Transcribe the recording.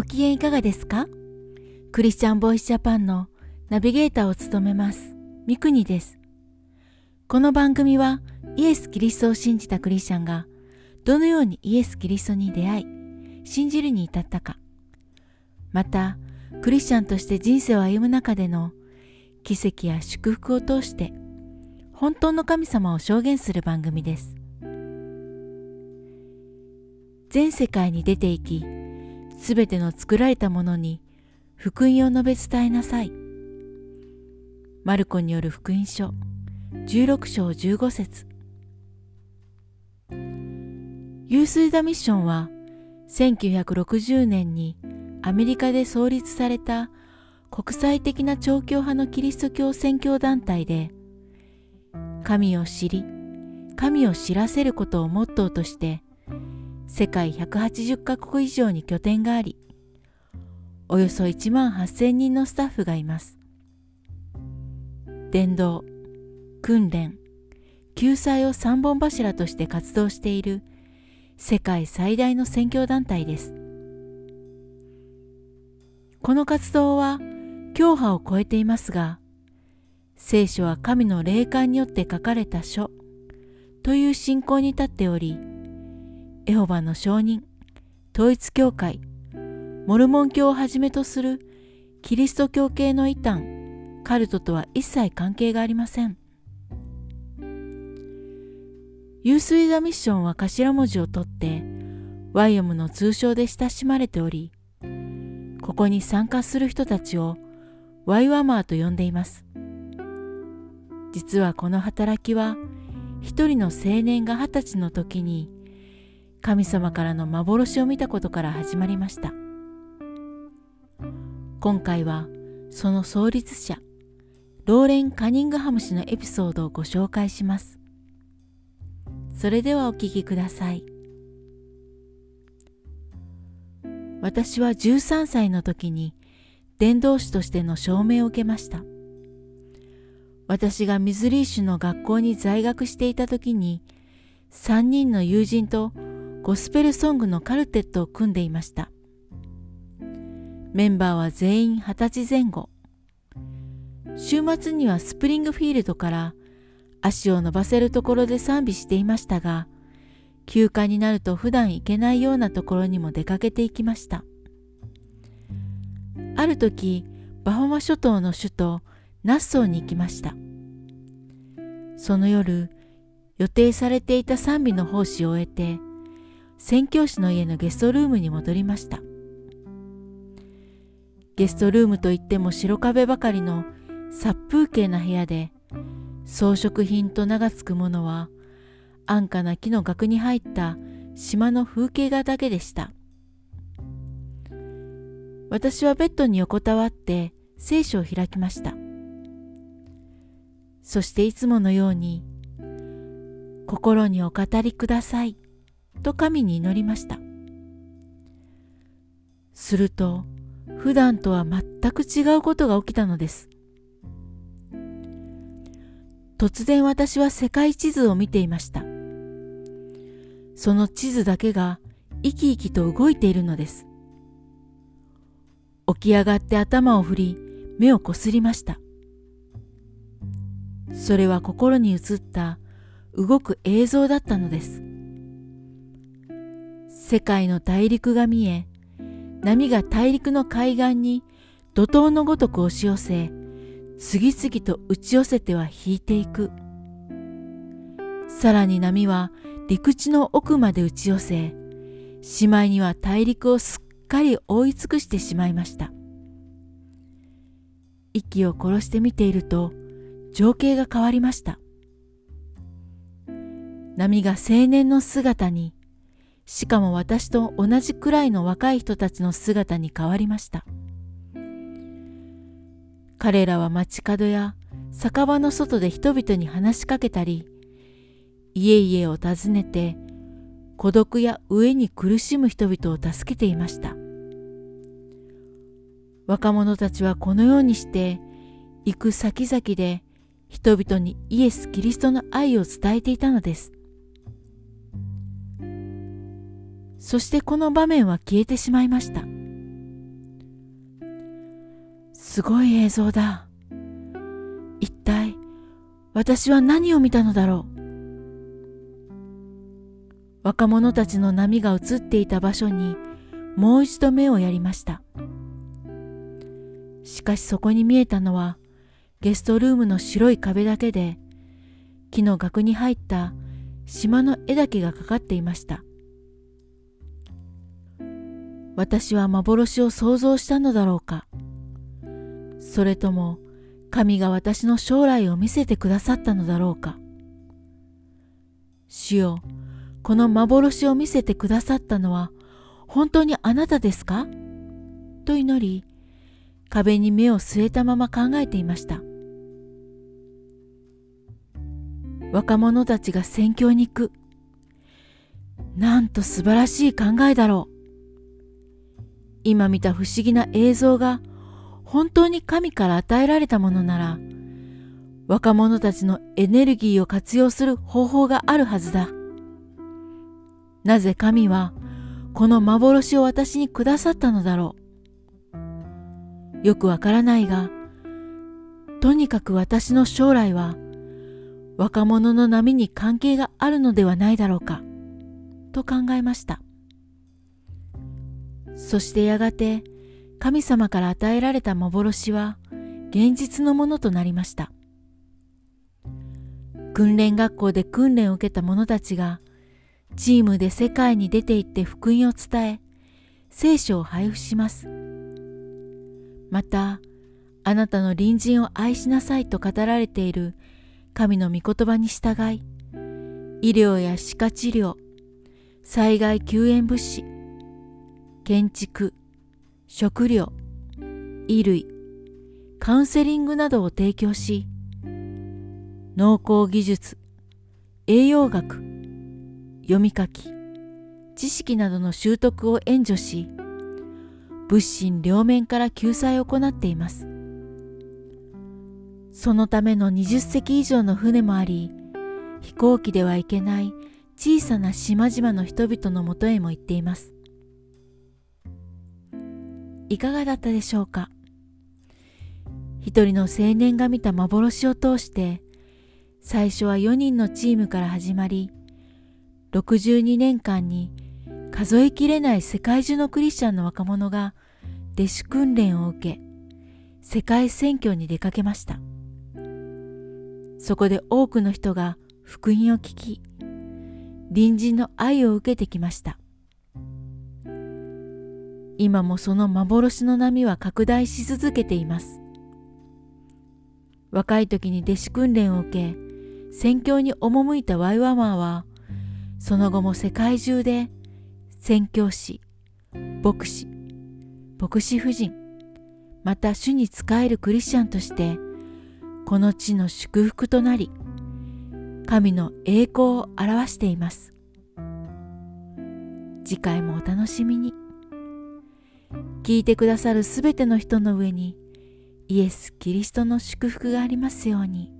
ご機嫌いかがですか？クリスチャンボイスジャパンのナビゲーターを務めます、ミクニです。この番組はイエス・キリストを信じたクリスチャンがどのようにイエス・キリストに出会い、信じるに至ったか、また、クリスチャンとして人生を歩む中での奇跡や祝福を通して本当の神様を証言する番組です。全世界に出て行き、すべての作られたものに福音を述べ伝えなさい。マルコによる福音書16章15節ユース・イザ・ミッションは1960年にアメリカで創立された国際的な調教派のキリスト教宣教団体で神を知り神を知らせることをモットーとして世界180カ国以上に拠点があり、およそ1万8000人のスタッフがいます。伝道、訓練、救済を三本柱として活動している世界最大の宣教団体です。この活動は教派を超えていますが、聖書は神の霊感によって書かれた書という信仰に立っており、エホバの証人、統一教会、モルモン教をはじめとするキリスト教系の異端、カルトとは一切関係がありません。ユースイザミッションは頭文字を取って、ワイオムの通称で親しまれており、ここに参加する人たちをワイワマーと呼んでいます。実はこの働きは、一人の青年が二十歳の時に神様からの幻を見たことから始まりました。今回はその創立者ローレン・カニングハム氏のエピソードをご紹介します。それではお聞きください。私は13歳の時に伝道師としての証明を受けました。私がミズリーシュの学校に在学していた時に3人の友人とゴスペルソングのカルテットを組んでいました。メンバーは全員二十歳前後。週末にはスプリングフィールドから足を伸ばせるところで賛美していましたが、休暇になると普段行けないようなところにも出かけていきました。ある時、バハマ諸島の首都ナッソーに行きました。その夜、予定されていた賛美の奉仕を終えて、宣教師の家のゲストルームに戻りました。ゲストルームといっても白壁ばかりの殺風景な部屋で、装飾品と名が付くものは、安価な木の額に入った島の風景画だけでした。私はベッドに横たわって聖書を開きました。そしていつものように、心にお語りくださいと神に祈りました。すると、普段とは全く違うことが起きたのです。突然私は世界地図を見ていました。その地図だけが生き生きと動いているのです。起き上がって頭を振り、目をこすりました。それは心に映った動く映像だったのです。世界の大陸が見え、波が大陸の海岸に怒涛のごとく押し寄せ、次々と打ち寄せては引いていく。さらに波は陸地の奥まで打ち寄せ、しまいには大陸をすっかり覆い尽くしてしまいました。息を殺して見ていると情景が変わりました。波が青年の姿にしかも私と同じくらいの若い人たちの姿に変わりました。彼らは街角や酒場の外で人々に話しかけたり、家々を訪ねて孤独や飢えに苦しむ人々を助けていました。若者たちはこのようにして行く先々で人々にイエス・キリストの愛を伝えていたのです。そしてこの場面は消えてしまいました。すごい映像だ。一体私は何を見たのだろう。若者たちの波が映っていた場所にもう一度目をやりました。しかしそこに見えたのはゲストルームの白い壁だけで木の額に入った島の絵だけがかかっていました。私は幻を想像したのだろうか。それとも神が私の将来を見せてくださったのだろうか。主よこの幻を見せてくださったのは本当にあなたですか？と祈り壁に目を据えたまま考えていました。若者たちが宣教に行く。なんと素晴らしい考えだろう。今見た不思議な映像が本当に神から与えられたものなら若者たちのエネルギーを活用する方法があるはずだ。なぜ神はこの幻を私にくださったのだろう。よくわからないが、とにかく私の将来は若者の波に関係があるのではないだろうか、と考えました。そしてやがて神様から与えられた幻は現実のものとなりました。訓練学校で訓練を受けた者たちがチームで世界に出て行って福音を伝え聖書を配布します。またあなたの隣人を愛しなさいと語られている神の御言葉に従い医療や歯科治療災害救援物資建築、食料、衣類、カウンセリングなどを提供し、農耕技術、栄養学、読み書き、知識などの習得を援助し、物心両面から救済を行っています。そのための20隻以上の船もあり、飛行機では行けない小さな島々の人々のもとへも行っています。いかがだったでしょうか？一人の青年が見た幻を通して最初は4人のチームから始まり62年間に数えきれない世界中のクリスチャンの若者が弟子訓練を受け世界選挙に出かけました。そこで多くの人が福音を聞き隣人の愛を受けてきました。今もその幻の波は拡大し続けています。若い時に弟子訓練を受け、宣教に赴いたワイワマーは、その後も世界中で宣教師、牧師、牧師夫人、また主に仕えるクリスチャンとして、この地の祝福となり、神の栄光を表しています。次回もお楽しみに。聞いてくださるすべての人の上にイエス・キリストの祝福がありますように。